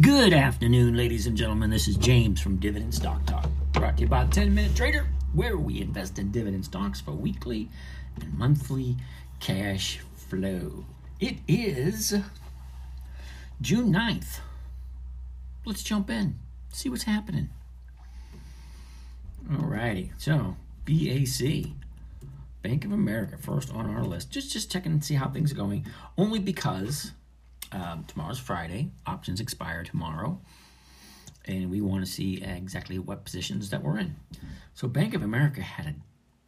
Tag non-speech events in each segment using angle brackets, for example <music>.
Good afternoon, ladies and gentlemen. This is James from Dividend Stock Talk, brought to you by the 10 Minute Trader, where we invest in dividend stocks for weekly and monthly cash flow. It is June 9th. Let's jump in, see what's happening. Alrighty, so BAC, Bank of America, first on our list. Just just checking and see how things are going. Only because um, tomorrow's Friday, options expire tomorrow, and we want to see exactly what positions that we're in. So Bank of America had a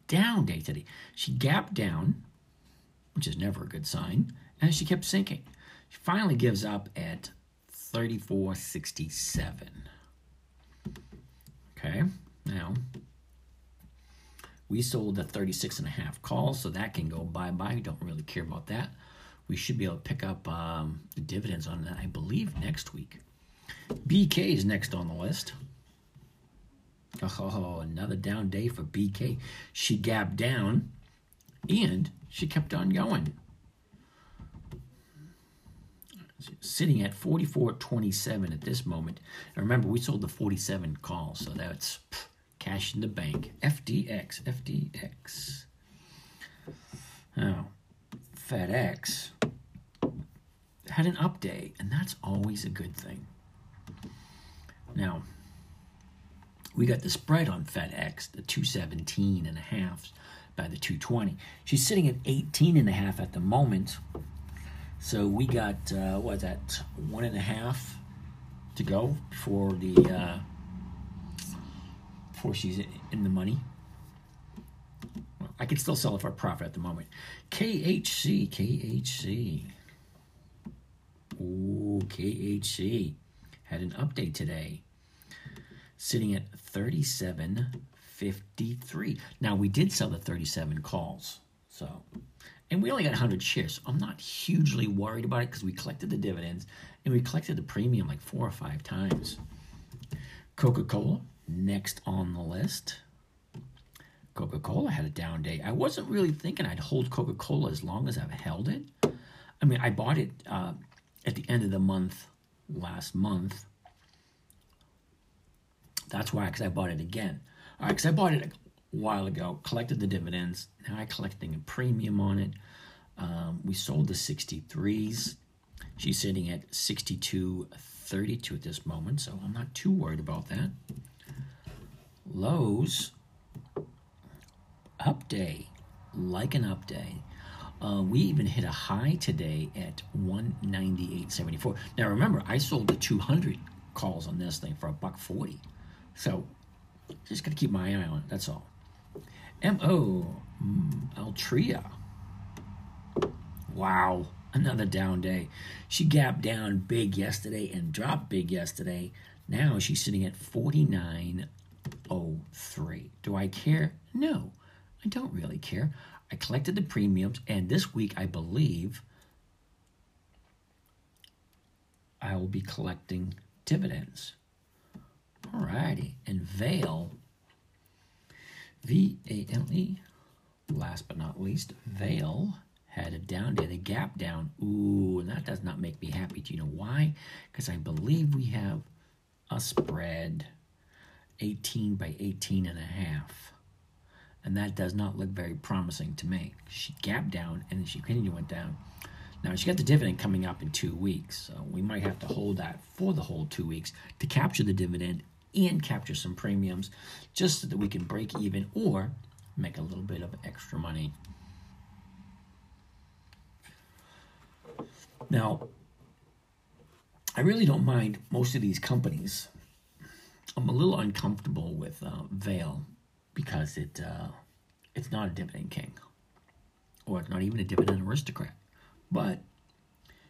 down day today. She gapped down, which is never a good sign, and she kept sinking. She finally gives up at 34.67. Okay, now we sold the 36 and a half calls, so that can go bye-bye. We don't really care about that. We should be able to pick up um, the dividends on that, I believe, next week. BK is next on the list. Oh, another down day for BK. She gapped down and she kept on going. Sitting at 44.27 at this moment. And remember, we sold the 47 calls, so that's pff, cash in the bank. FDX, FDX. Now, FedEx had an update, and that's always a good thing. Now, we got the spread on FedEx, the 217 and a half by the 220. She's sitting at 18 and a half at the moment. So we got, uh, what's that, one and a half to go before the, uh, before she's in the money. I could still sell it for a profit at the moment. KHC, KHC. Ooh, KHC had an update today, sitting at 37.53. Now, we did sell the 37 calls, so, and we only got 100 shares. I'm not hugely worried about it because we collected the dividends and we collected the premium like four or five times. Coca Cola, next on the list. Coca Cola had a down day. I wasn't really thinking I'd hold Coca Cola as long as I've held it. I mean, I bought it uh, at the end of the month last month. That's why, because I bought it again. All right, because I bought it a while ago, collected the dividends. Now I'm collecting a premium on it. Um, we sold the 63s. She's sitting at 62.32 at this moment, so I'm not too worried about that. Lowe's up day, like an up day. Uh, we even hit a high today at 198.74. Now remember, I sold the 200 calls on this thing for a buck 40. So just got to keep my eye on it. That's all. MO mm, Altria. Wow, another down day. She gapped down big yesterday and dropped big yesterday. Now she's sitting at 49.03. Do I care? No. I don't really care. I collected the premiums, and this week I believe I will be collecting dividends. Alrighty, and Vale, V A L E, last but not least, Vale had a down day, the gap down. Ooh, and that does not make me happy. Do you know why? Because I believe we have a spread 18 by 18 and a half and that does not look very promising to me. She gapped down and then she continued went down. Now she got the dividend coming up in two weeks, so we might have to hold that for the whole two weeks to capture the dividend and capture some premiums, just so that we can break even or make a little bit of extra money. Now, I really don't mind most of these companies. I'm a little uncomfortable with uh, Vale because it uh, it's not a dividend king, or it's not even a dividend aristocrat. But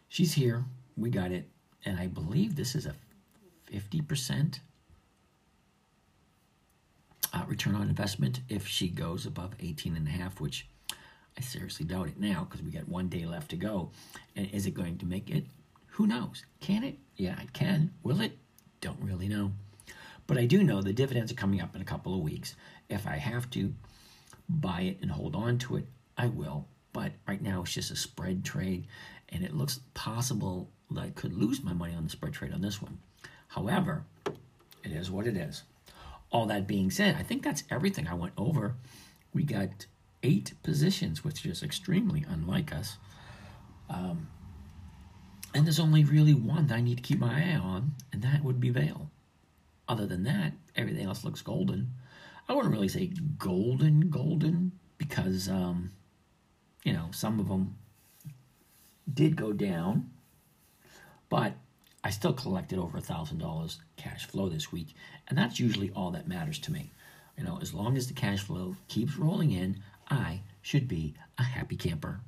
she's here. We got it, and I believe this is a fifty percent uh, return on investment if she goes above 18 and a half, which I seriously doubt it now because we got one day left to go. And is it going to make it? Who knows? Can it? Yeah, it can. Will it? Don't really know. But I do know the dividends are coming up in a couple of weeks. If I have to buy it and hold on to it, I will. But right now it's just a spread trade, and it looks possible that I could lose my money on the spread trade on this one. However, it is what it is. All that being said, I think that's everything I went over. We got eight positions, which is extremely unlike us. Um, and there's only really one that I need to keep my eye on, and that would be Vale. Other than that, everything else looks golden. I wouldn't really say golden, golden, because, um, you know, some of them did go down, but I still collected over a thousand dollars cash flow this week, and that's usually all that matters to me. You know, as long as the cash flow keeps rolling in, I should be a happy camper.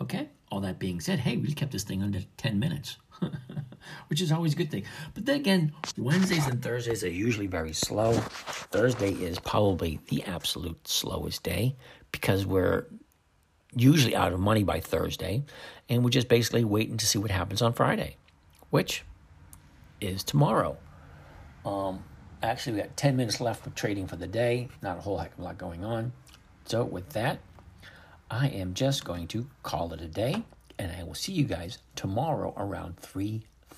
Okay? All that being said, hey, we kept this thing under 10 minutes, <laughs> which is always a good thing. But then again, Wednesdays and Thursdays are usually very slow. Thursday is probably the absolute slowest day because we're usually out of money by Thursday, and we're just basically waiting to see what happens on Friday, which is tomorrow. Um, actually, we got 10 minutes left of trading for the day. Not a whole heck of a lot going on. So, with that, I am just going to call it a day, and I will see you guys tomorrow around